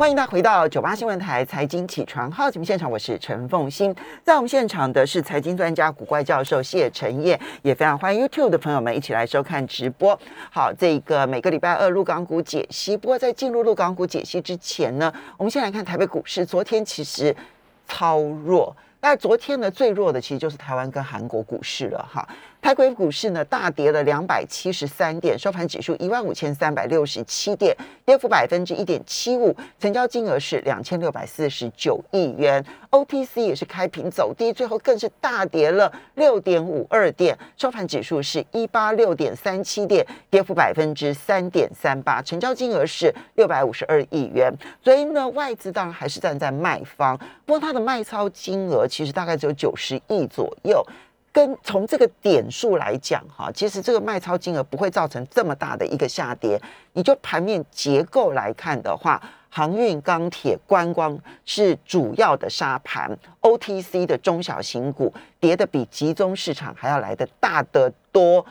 欢迎大家回到九八新闻台财经起床号节目现场，我是陈凤欣。在我们现场的是财经专家古怪教授谢晨燕，也非常欢迎 YouTube 的朋友们一起来收看直播。好，这个每个礼拜二陆港股解析。不过在进入陆港股解析之前呢，我们先来看台北股市，昨天其实超弱。那昨天呢，最弱的其实就是台湾跟韩国股市了哈。台北股市呢大跌了两百七十三点，收盘指数一万五千三百六十七点，跌幅百分之一点七五，成交金额是两千六百四十九亿元。OTC 也是开平走低，最后更是大跌了六点五二点，收盘指数是一八六点三七点，跌幅百分之三点三八，成交金额是六百五十二亿元。所以呢，外资当然还是站在卖方，不过它的卖超金额其实大概只有九十亿左右。跟从这个点数来讲，哈，其实这个卖超金额不会造成这么大的一个下跌。你就盘面结构来看的话，航运、钢铁、观光是主要的沙盘，OTC 的中小型股跌的比集中市场还要来的大得多，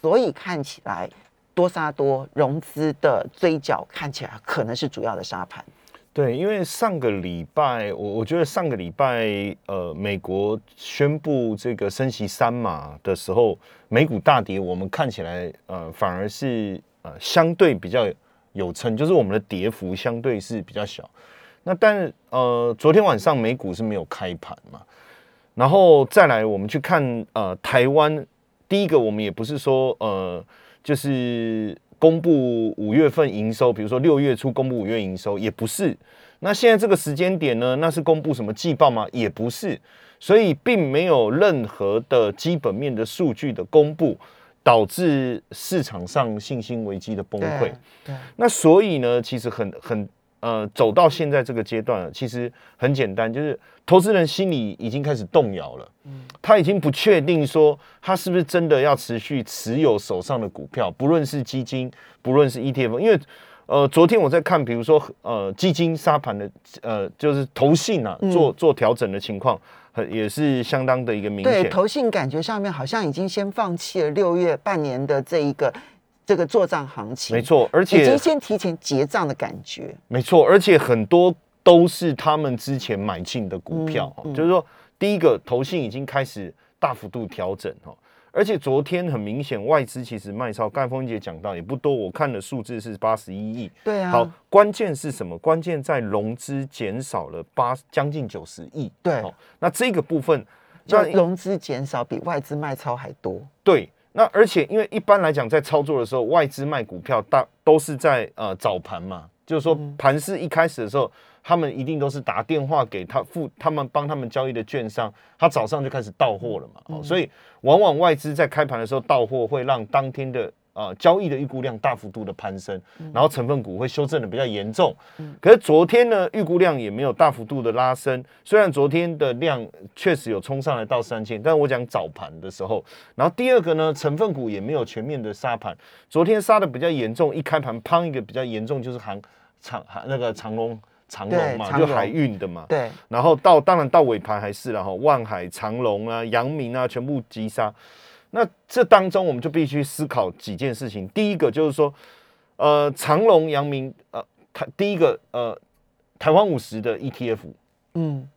所以看起来多杀多，融资的追缴看起来可能是主要的沙盘。对，因为上个礼拜，我我觉得上个礼拜，呃，美国宣布这个升息三码的时候，美股大跌，我们看起来，呃，反而是呃相对比较有撑，就是我们的跌幅相对是比较小。那但呃，昨天晚上美股是没有开盘嘛，然后再来我们去看呃台湾，第一个我们也不是说呃就是。公布五月份营收，比如说六月初公布五月营收，也不是。那现在这个时间点呢，那是公布什么季报吗？也不是。所以并没有任何的基本面的数据的公布，导致市场上信心危机的崩溃。对。那所以呢，其实很很。呃，走到现在这个阶段，其实很简单，就是投资人心里已经开始动摇了。嗯，他已经不确定说他是不是真的要持续持有手上的股票，不论是基金，不论是 ETF。因为呃，昨天我在看，比如说呃，基金沙盘的呃，就是投信啊，做做调整的情况，也是相当的一个明显。对，投信感觉上面好像已经先放弃了六月半年的这一个。这个做账行情没错，而且已经先提前结账的感觉，没错，而且很多都是他们之前买进的股票，就是说，第一个投信已经开始大幅度调整哈，而且昨天很明显外资其实卖超，盖峰姐讲到也不多，我看的数字是八十一亿，对啊，好，关键是什么？关键在融资减少了八将近九十亿，对，那这个部分，那融资减少比外资卖超还多，对。那而且，因为一般来讲，在操作的时候，外资卖股票大都是在呃早盘嘛，就是说盘市一开始的时候，他们一定都是打电话给他付他们帮他们交易的券商，他早上就开始到货了嘛，所以往往外资在开盘的时候到货，会让当天的。啊，交易的预估量大幅度的攀升，然后成分股会修正的比较严重。可是昨天呢，预估量也没有大幅度的拉升。虽然昨天的量确实有冲上来到三千，但是我讲早盘的时候，然后第二个呢，成分股也没有全面的杀盘。昨天杀的比较严重，一开盘砰一个比较严重，就是航长那个长龙长龙嘛，就海运的嘛。对。然后到当然到尾盘还是然后万海长龙啊、阳明啊，全部急杀。那这当中，我们就必须思考几件事情。第一个就是说，呃，长隆、阳明，呃，台第一个，呃，台湾五十的 ETF，嗯，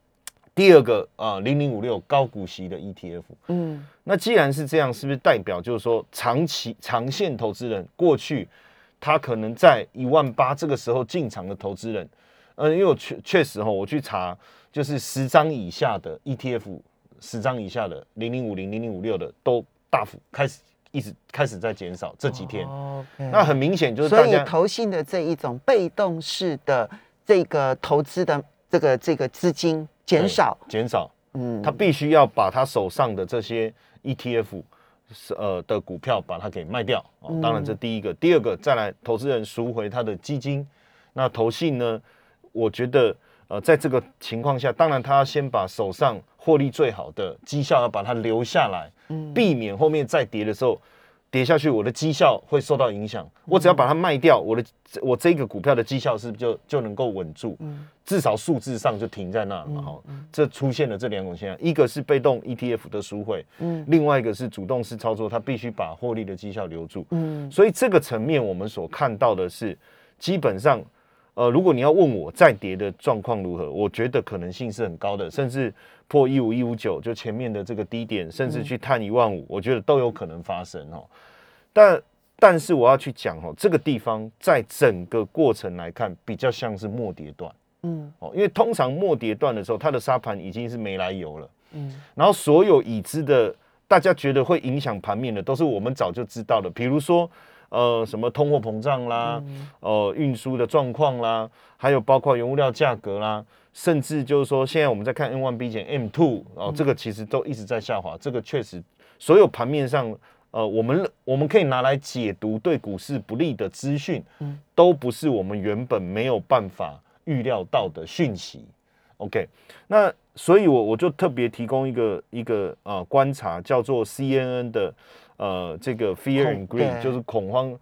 第二个，呃，零零五六高股息的 ETF，嗯，那既然是这样，是不是代表就是说，长期长线投资人过去他可能在一万八这个时候进场的投资人，呃，因为我确确实哈，我去查，就是十张以下的 ETF，十张以下的零零五零、零零五六的都。大幅开始一直开始在减少，这几天，那很明显就是，所以投信的这一种被动式的这个投资的这个这个资金减少，减少，嗯，他必须要把他手上的这些 ETF 是呃的股票把它给卖掉，当然这第一个，第二个再来投资人赎回他的基金，那投信呢，我觉得。呃，在这个情况下，当然他要先把手上获利最好的绩效要把它留下来，嗯，避免后面再跌的时候跌下去，我的绩效会受到影响。我只要把它卖掉，我的我这个股票的绩效是不是就就能够稳住，嗯，至少数字上就停在那了哈。这出现了这两种现象，一个是被动 ETF 的赎回，嗯，另外一个是主动式操作，它必须把获利的绩效留住，嗯，所以这个层面我们所看到的是基本上。呃，如果你要问我再跌的状况如何，我觉得可能性是很高的，甚至破一五一五九就前面的这个低点，甚至去探一万五，我觉得都有可能发生哦。但但是我要去讲哦，这个地方在整个过程来看，比较像是末跌段，嗯，哦，因为通常末跌段的时候，它的沙盘已经是没来由了，嗯，然后所有已知的大家觉得会影响盘面的，都是我们早就知道的，比如说。呃，什么通货膨胀啦，呃，运输的状况啦，还有包括原物料价格啦，甚至就是说，现在我们在看 N one B 减 M two，哦，这个其实都一直在下滑。这个确实，所有盘面上，呃，我们我们可以拿来解读对股市不利的资讯，都不是我们原本没有办法预料到的讯息。OK，那所以，我我就特别提供一个一个呃观察，叫做 CNN 的。呃，这个 fear and greed 就是恐慌、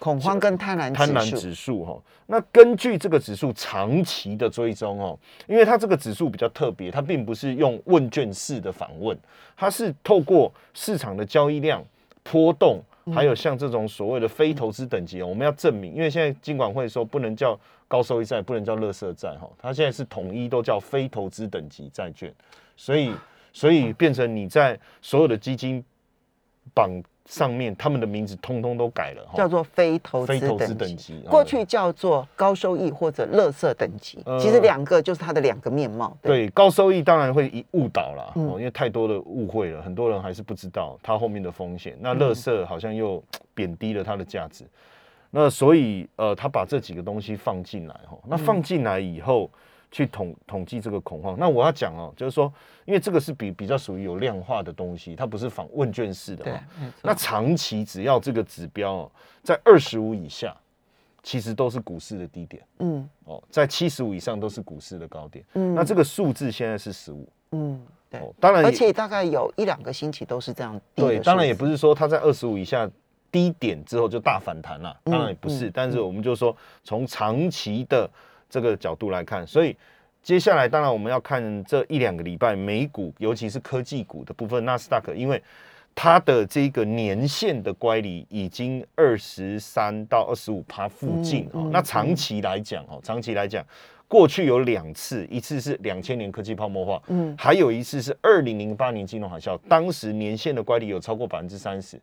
恐慌跟贪婪贪婪指数哈。那根据这个指数长期的追踪哦，因为它这个指数比较特别，它并不是用问卷式的访问，它是透过市场的交易量波动，还有像这种所谓的非投资等级哦，我们要证明，因为现在金管会说不能叫高收益债，不能叫垃圾债哈，它现在是统一都叫非投资等级债券，所以所以变成你在所有的基金。榜上面他们的名字通通都改了，叫做非投资等级。过去叫做高收益或者乐色等级，其实两个就是它的两个面貌。对，高收益当然会误导了，哦，因为太多的误会了，很多人还是不知道它后面的风险。那乐色好像又贬低了它的价值，那所以呃，他把这几个东西放进来哈，那放进来以后。去统统计这个恐慌，那我要讲哦，就是说，因为这个是比比较属于有量化的东西，它不是访问卷式的。那长期只要这个指标在二十五以下，其实都是股市的低点。嗯。哦，在七十五以上都是股市的高点。嗯。那这个数字现在是十五。嗯。对。当然，而且大概有一两个星期都是这样。对，当然也不是说它在二十五以下低点之后就大反弹了，当然也不是。但是我们就说从长期的。这个角度来看，所以接下来当然我们要看这一两个礼拜美股，尤其是科技股的部分，纳斯达克，因为它的这个年限的乖离已经二十三到二十五趴附近哦。那长期来讲哦，长期来讲，过去有两次，一次是两千年科技泡沫化，嗯，还有一次是二零零八年金融海啸，当时年限的乖离有超过百分之三十。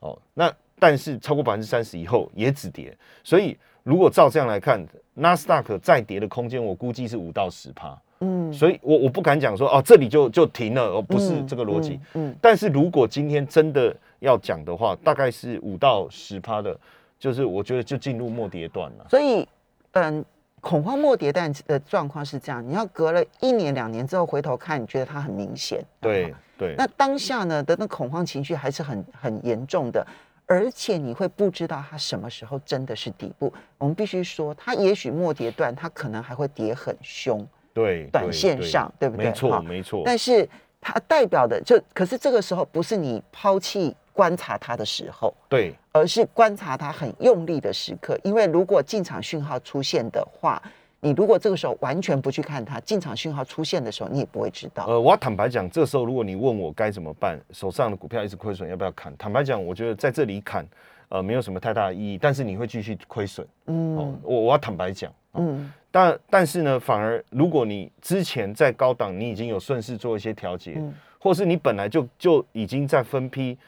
哦，那但是超过百分之三十以后也止跌，所以。如果照这样来看，纳斯达克再跌的空间，我估计是五到十趴。嗯，所以我我不敢讲说哦，这里就就停了，而不是这个逻辑。嗯，但是如果今天真的要讲的话，大概是五到十趴的，就是我觉得就进入末跌段了。所以，嗯，恐慌末跌段的状况是这样，你要隔了一年两年之后回头看，你觉得它很明显。对对。那当下呢的那恐慌情绪还是很很严重的。而且你会不知道它什么时候真的是底部。我们必须说，它也许末跌段，它可能还会跌很凶。对，短线上，对不对？没错，没错。但是它代表的就，可是这个时候不是你抛弃观察它的时候，对，而是观察它很用力的时刻。因为如果进场讯号出现的话。你如果这个时候完全不去看它进场讯号出现的时候，你也不会知道。呃，我要坦白讲，这时候如果你问我该怎么办，手上的股票一直亏损，要不要砍？坦白讲，我觉得在这里砍，呃，没有什么太大的意义。但是你会继续亏损。嗯，我我要坦白讲，嗯，但但是呢，反而如果你之前在高档，你已经有顺势做一些调节，或是你本来就就已经在分批，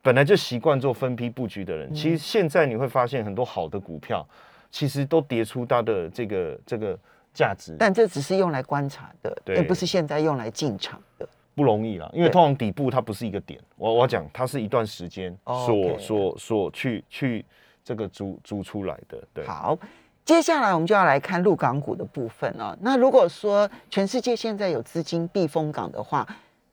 本来就习惯做分批布局的人，其实现在你会发现很多好的股票。其实都跌出它的这个这个价值，但这只是用来观察的，而不是现在用来进场的，不容易啦。因为通常底部它不是一个点，我我讲它是一段时间所所所去去这个租租出来的。对，好，接下来我们就要来看陆港股的部分了。那如果说全世界现在有资金避风港的话，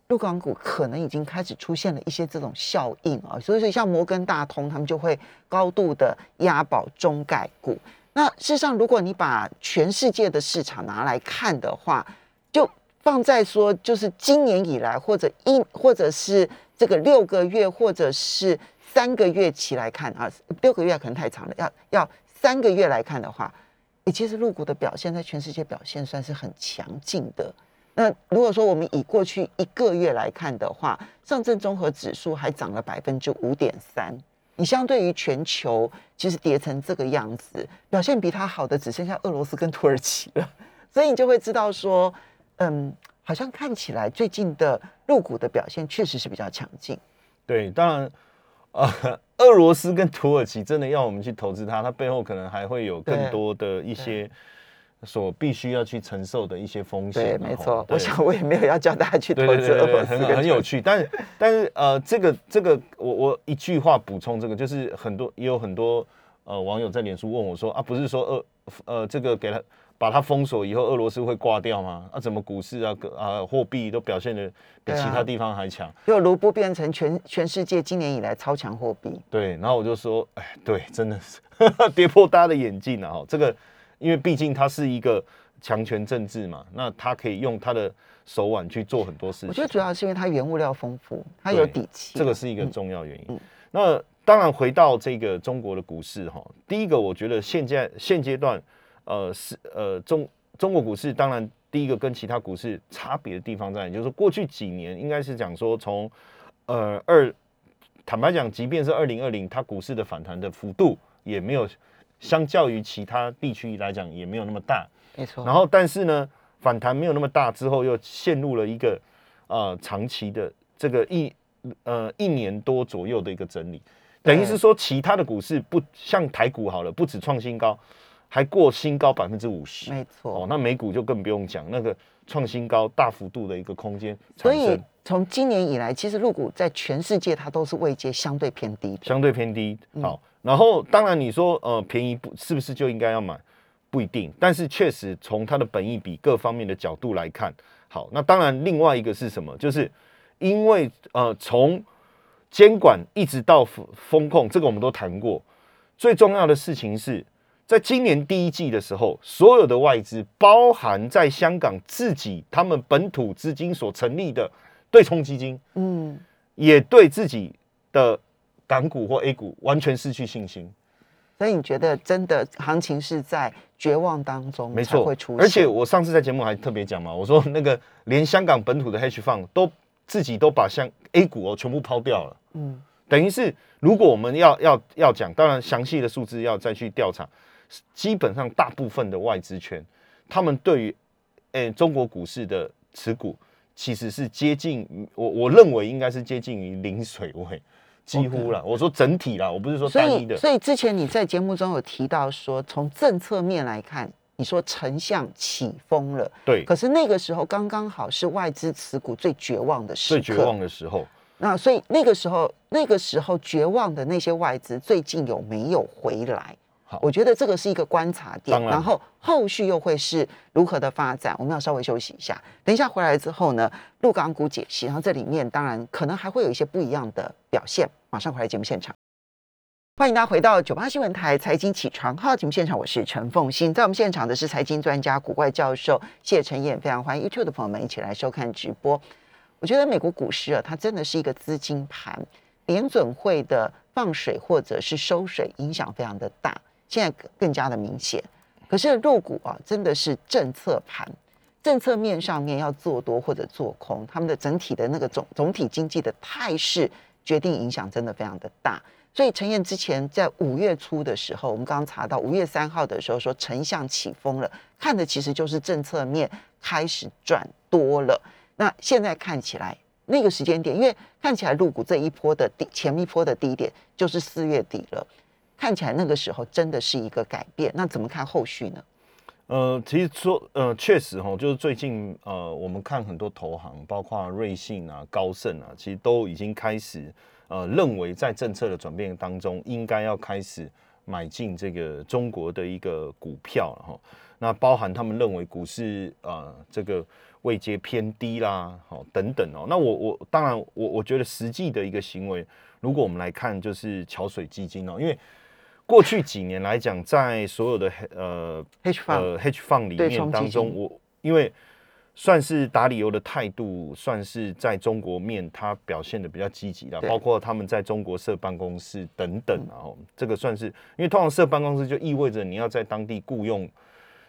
陆港股可能已经开始出现了一些这种效应啊，所以说像摩根大通他们就会高度的押宝中概股。那事实上，如果你把全世界的市场拿来看的话，就放在说就是今年以来，或者一或者是这个六个月，或者是三个月期来看啊，六个月可能太长了，要要三个月来看的话，诶，其实陆股的表现在全世界表现算是很强劲的。那如果说我们以过去一个月来看的话，上证综合指数还涨了百分之五点三，你相对于全球，其实跌成这个样子，表现比它好的只剩下俄罗斯跟土耳其了，所以你就会知道说，嗯，好像看起来最近的入股的表现确实是比较强劲。对，当然，呃，俄罗斯跟土耳其真的要我们去投资它，它背后可能还会有更多的一些所必须要去承受的一些风险。对，没错。我想我也没有要教大家去投资俄罗斯，很很有趣。但是，但是，呃，这个这个，我我一句话补充这个，就是很多也有很多呃网友在脸书问我说啊，不是说俄呃这个给他。把它封锁以后，俄罗斯会挂掉吗？啊，怎么股市啊、啊货币都表现的比其他地方还强？就卢布变成全全世界今年以来超强货币。对，然后我就说，哎，对，真的是 跌破大家的眼镜了哈。这个，因为毕竟它是一个强权政治嘛，那他可以用他的手腕去做很多事情。我觉得主要是因为它原物料丰富，它有底气，这个是一个重要原因。那当然回到这个中国的股市哈，第一个我觉得现在现阶段。呃，是呃中中国股市当然第一个跟其他股市差别的地方在，就是过去几年应该是讲说从呃二，坦白讲，即便是二零二零，它股市的反弹的幅度也没有相较于其他地区来讲也没有那么大，没错。然后但是呢，反弹没有那么大之后，又陷入了一个呃长期的这个一呃一年多左右的一个整理，等于是说其他的股市不像台股好了，不止创新高。还过新高百分之五十，没错哦。那美股就更不用讲，那个创新高大幅度的一个空间。所以从今年以来，其实入股在全世界它都是位阶相对偏低的，相对偏低。好，然后当然你说呃便宜不是不是就应该要买？不一定，但是确实从它的本意比各方面的角度来看，好。那当然另外一个是什么？就是因为呃从监管一直到风控，这个我们都谈过。最重要的事情是。在今年第一季的时候，所有的外资，包含在香港自己他们本土资金所成立的对冲基金，嗯，也对自己的港股或 A 股完全失去信心。所以你觉得真的行情是在绝望当中没错会出现？而且我上次在节目还特别讲嘛，我说那个连香港本土的 H fund 都自己都把像 A 股哦全部抛掉了，嗯，等于是如果我们要要要讲，当然详细的数字要再去调查。基本上，大部分的外资圈，他们对于诶中国股市的持股，其实是接近我我认为应该是接近于零水位，几乎了。我说整体啦，我不是说单一的。所以之前你在节目中有提到说，从政策面来看，你说丞相起风了，对。可是那个时候刚刚好是外资持股最绝望的时刻，最绝望的时候。那所以那个时候，那个时候绝望的那些外资，最近有没有回来？我觉得这个是一个观察点，然后后续又会是如何的发展？我们要稍微休息一下，等一下回来之后呢，陆港股解析，然后这里面当然可能还会有一些不一样的表现。马上回来节目现场，欢迎大家回到九八新闻台财经起床号节目现场，我是陈凤欣，在我们现场的是财经专家古怪教授谢晨燕，非常欢迎 YouTube 的朋友们一起来收看直播。我觉得美国股市啊，它真的是一个资金盘，联准会的放水或者是收水影响非常的大。现在更加的明显，可是入股啊，真的是政策盘，政策面上面要做多或者做空，他们的整体的那个总总体经济的态势决定影响真的非常的大。所以陈燕之前在五月初的时候，我们刚刚查到五月三号的时候说丞相起风了，看的其实就是政策面开始转多了。那现在看起来那个时间点，因为看起来入股这一波的低前一波的低点就是四月底了。看起来那个时候真的是一个改变，那怎么看后续呢？呃，其实说，呃，确实哈，就是最近呃，我们看很多投行，包括瑞信啊、高盛啊，其实都已经开始呃，认为在政策的转变当中，应该要开始买进这个中国的一个股票了哈。那包含他们认为股市啊，这个位阶偏低啦，好等等哦。那我我当然我我觉得实际的一个行为，如果我们来看，就是桥水基金哦，因为过去几年来讲，在所有的呃 H 呃 H fund 里面当中，我因为算是打理由的态度，算是在中国面它表现的比较积极的，包括他们在中国设办公室等等，然后这个算是因为通常设办公室就意味着你要在当地雇佣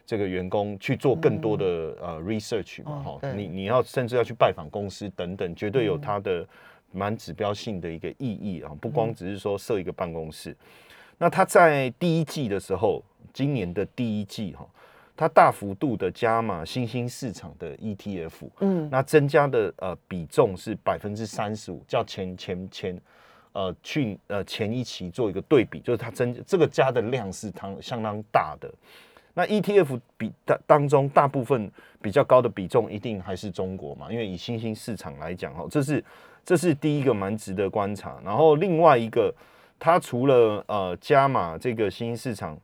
这个员工去做更多的呃 research 嘛，哈，你你要甚至要去拜访公司等等，绝对有它的蛮指标性的一个意义啊，不光只是说设一个办公室。那它在第一季的时候，今年的第一季哈，它大幅度的加码新兴市场的 ETF，嗯，那增加的呃比重是百分之三十五，较前前前呃去呃前一期做一个对比，就是它增这个加的量是当相当大的。那 ETF 比当当中大部分比较高的比重一定还是中国嘛？因为以新兴市场来讲，哈，这是这是第一个蛮值得观察。然后另外一个，它除了呃加码这个新兴市场，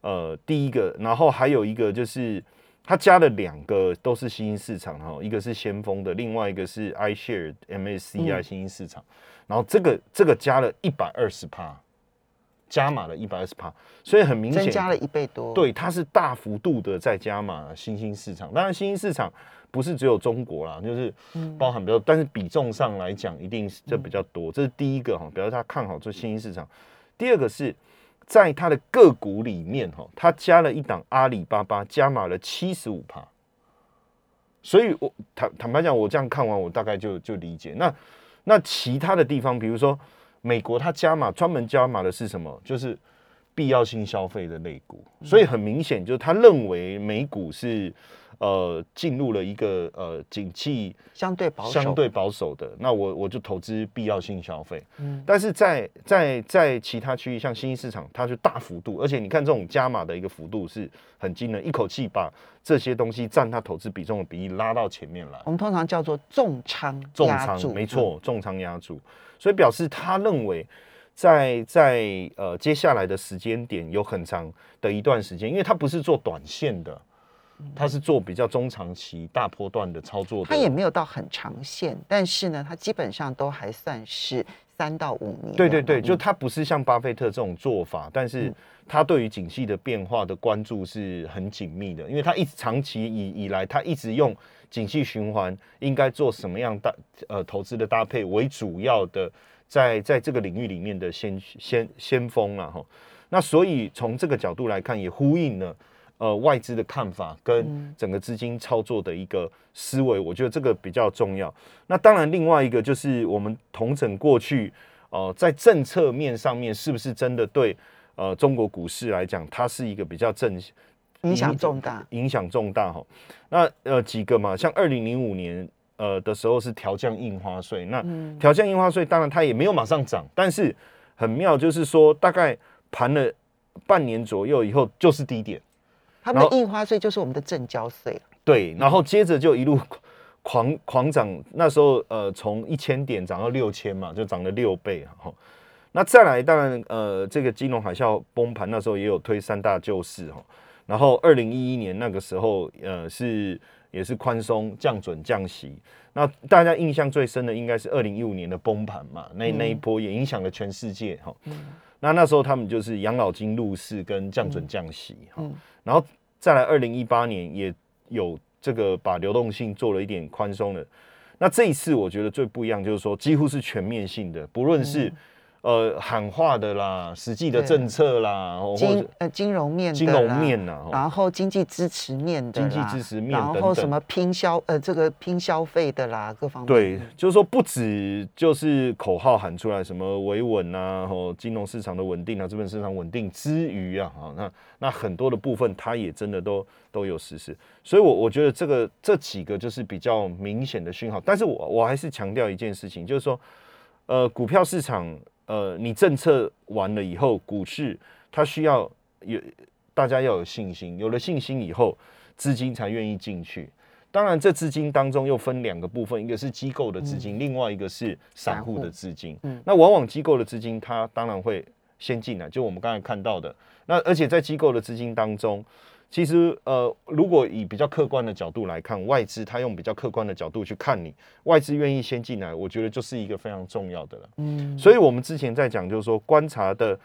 呃第一个，然后还有一个就是它加了两个都是新兴市场，哈，一个是先锋的，另外一个是 iShare MSCI 新兴市场，然后这个这个加了一百二十趴。加码了一百二十帕，所以很明显增加了一倍多。对，它是大幅度的在加码新兴市场。当然，新兴市场不是只有中国啦，就是包含比较，但是比重上来讲，一定是这比较多。这是第一个哈，表示他看好这新兴市场。第二个是在他的个股里面哈，他加了一档阿里巴巴，加码了七十五帕。所以我坦坦白讲，我这样看完，我大概就就理解。那那其他的地方，比如说。美国他加码，专门加码的是什么？就是必要性消费的类股，所以很明显，就是他认为美股是呃进入了一个呃景气相对保守相对保守的，那我我就投资必要性消费。嗯，但是在在在其他区域，像新兴市场，它是大幅度，而且你看这种加码的一个幅度是很惊人，一口气把这些东西占它投资比重的比例拉到前面来。我们通常叫做重仓重仓，没错，重仓压住。所以表示他认为，在在呃接下来的时间点有很长的一段时间，因为他不是做短线的，他是做比较中长期大波段的操作。他也没有到很长线，但是呢，他基本上都还算是三到五年。对对对，就他不是像巴菲特这种做法，但是他对于景气的变化的关注是很紧密的，因为他一直长期以以来，他一直用。景气循环应该做什么样搭呃投资的搭配为主要的，在在这个领域里面的先先先锋了哈。那所以从这个角度来看，也呼应了呃外资的看法跟整个资金操作的一个思维。我觉得这个比较重要。那当然，另外一个就是我们同整过去呃在政策面上面是不是真的对呃中国股市来讲，它是一个比较正。影响重大，影响重大哈。那呃几个嘛，像二零零五年呃的时候是调降印花税，那调降印花税当然它也没有马上涨，但是很妙就是说大概盘了半年左右以后就是低点。他们的印花税就是我们的正交税对，然后接着就一路狂狂涨，那时候呃从一千点涨到六千嘛，就涨了六倍哈。那再来当然呃这个金融海啸崩盘那时候也有推三大救市哈。然后，二零一一年那个时候，呃，是也是宽松降准降息。那大家印象最深的应该是二零一五年的崩盘嘛，那那一波也影响了全世界哈。那那时候他们就是养老金入市跟降准降息哈。然后再来二零一八年也有这个把流动性做了一点宽松的。那这一次我觉得最不一样就是说，几乎是全面性的，不论是。呃，喊话的啦，实际的政策啦，金呃金融面、金融面呐，然后经济支持面的，经济支持面，然后什么拼消呃这个拼消费的啦，各方面。对，就是说不止就是口号喊出来什么维稳啊，然后金融市场的稳定啊，资本市场稳定之余啊，啊那那很多的部分它也真的都都有实施，所以我我觉得这个这几个就是比较明显的讯号。但是我我还是强调一件事情，就是说，呃，股票市场。呃，你政策完了以后，股市它需要有大家要有信心，有了信心以后，资金才愿意进去。当然，这资金当中又分两个部分，一个是机构的资金，另外一个是散户的资金。嗯，那往往机构的资金它当然会先进来，就我们刚才看到的。那而且在机构的资金当中。其实，呃，如果以比较客观的角度来看，外资他用比较客观的角度去看你，外资愿意先进来，我觉得就是一个非常重要的了。嗯，所以我们之前在讲，就是说观察的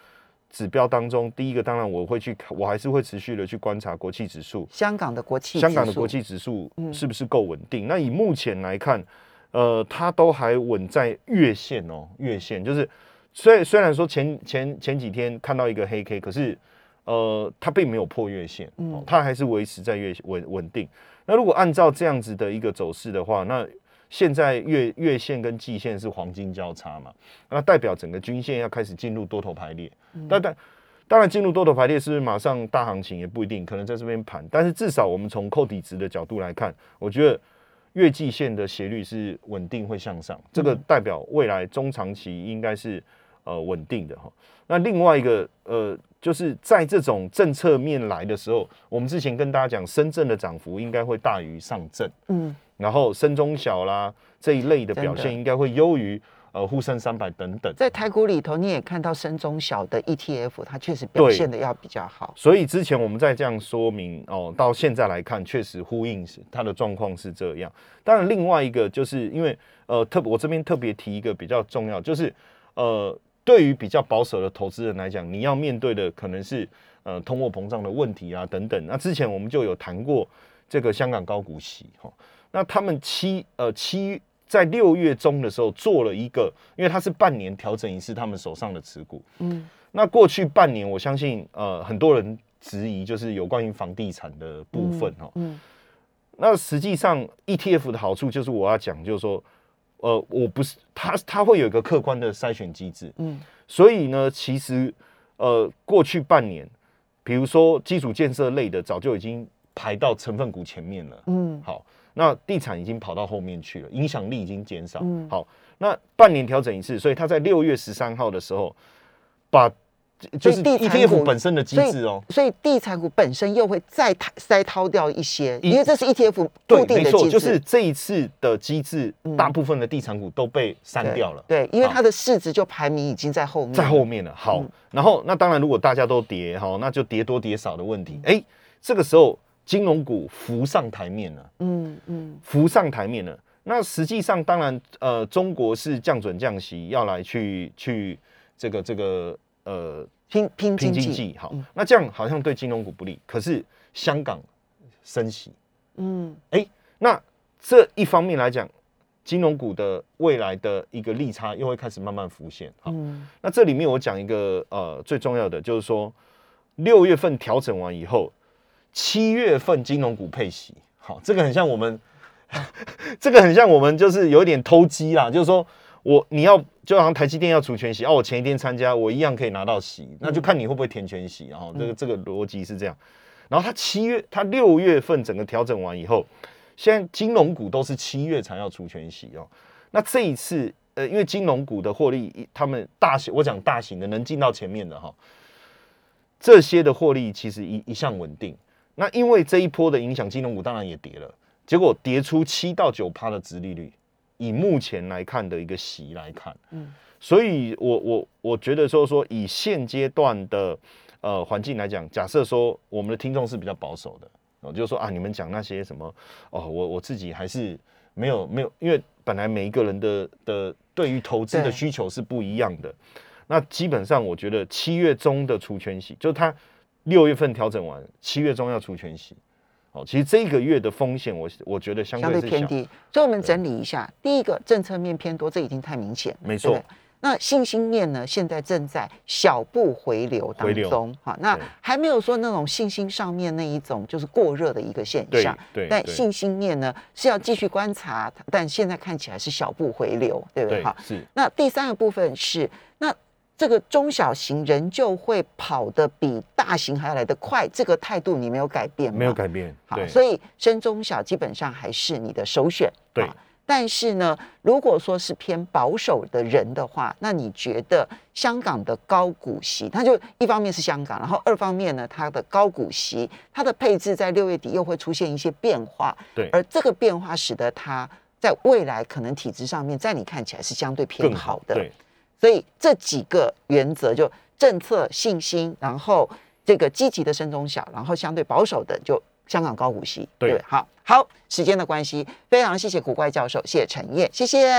指标当中，第一个当然我会去，我还是会持续的去观察国企指数，香港的国企，香港的国企指数是不是够稳定？那以目前来看，呃，它都还稳在月线哦，月线就是虽虽然说前前前几天看到一个黑 K，可是。呃，它并没有破月线，它还是维持在月稳稳定。那如果按照这样子的一个走势的话，那现在月月线跟季线是黄金交叉嘛，那代表整个均线要开始进入多头排列。但但当然进入多头排列是不是马上大行情也不一定，可能在这边盘。但是至少我们从扣底值的角度来看，我觉得月季线的斜率是稳定会向上，这个代表未来中长期应该是呃稳定的哈。那另外一个呃。就是在这种政策面来的时候，我们之前跟大家讲，深圳的涨幅应该会大于上证，嗯，然后深中小啦这一类的表现应该会优于呃沪深三百等等。在台股里头，你也看到深中小的 ETF，它确实表现的要比较好。所以之前我们在这样说明哦，到现在来看，确实呼应是它的状况是这样。当然，另外一个就是因为呃特我这边特别提一个比较重要，就是呃。对于比较保守的投资人来讲，你要面对的可能是呃通货膨胀的问题啊等等。那之前我们就有谈过这个香港高股息哈，那他们七呃七在六月中的时候做了一个，因为它是半年调整一次他们手上的持股，嗯，那过去半年我相信呃很多人质疑就是有关于房地产的部分哈，嗯，那实际上 ETF 的好处就是我要讲就是说。呃，我不是他，他会有一个客观的筛选机制，嗯，所以呢，其实呃，过去半年，比如说基础建设类的，早就已经排到成分股前面了，嗯，好，那地产已经跑到后面去了，影响力已经减少，嗯，好，那半年调整一次，所以他在六月十三号的时候把。就是 ETF 本身的机制哦，所以地产股本身又会再筛掏掉一些，因为这是 ETF 固定的机制。就是这一次的机制，大部分的地产股都被删掉了。对，因为它的市值就排名已经在后面，在后面了。好，然后那当然，如果大家都跌哈，那就跌多跌少的问题。哎，这个时候金融股浮上台面了。嗯嗯，浮上台面了。那实际上，当然，呃，中国是降准降息，要来去去这个这个。呃，拼拼经济好，那这样好像对金融股不利。可是香港升息，嗯，哎，那这一方面来讲，金融股的未来的一个利差又会开始慢慢浮现。好，那这里面我讲一个呃最重要的，就是说六月份调整完以后，七月份金融股配息。好，这个很像我们，这个很像我们就是有点偷鸡啦，就是说。我你要就好像台积电要除权息哦，我前一天参加，我一样可以拿到息，那就看你会不会填全息，然后这个这个逻辑是这样。然后它七月，它六月份整个调整完以后，现在金融股都是七月才要除权息哦。那这一次，呃，因为金融股的获利，他们大型，我讲大型的能进到前面的哈，这些的获利其实一一向稳定。那因为这一波的影响，金融股当然也跌了，结果跌出七到九趴的值利率。以目前来看的一个息来看，嗯，所以我我我觉得说说以现阶段的呃环境来讲，假设说我们的听众是比较保守的，我就说啊，你们讲那些什么哦，我我自己还是没有没有，因为本来每一个人的的对于投资的需求是不一样的。那基本上我觉得七月中的除权息，就是他六月份调整完，七月中要除权息。哦，其实这个月的风险，我我觉得相对偏低。所以，我们整理一下，第一个政策面偏多，这已经太明显。没错。那信心面呢？现在正在小步回流当中。哈，那还没有说那种信心上面那一种就是过热的一个现象。对。但信心面呢是要继续观察，但现在看起来是小步回流，对不对？哈，是。那第三个部分是那。这个中小型仍旧会跑得比大型还要来得快，这个态度你没有改变吗？没有改变。好，所以深中小基本上还是你的首选。对。但是呢，如果说是偏保守的人的话，那你觉得香港的高股息，它就一方面是香港，然后二方面呢，它的高股息，它的配置在六月底又会出现一些变化。对。而这个变化使得它在未来可能体质上面，在你看起来是相对偏好的。对。所以这几个原则就政策信心，然后这个积极的深中小，然后相对保守的就香港高股息。对，好好，时间的关系，非常谢谢古怪教授，谢谢陈燕，谢谢。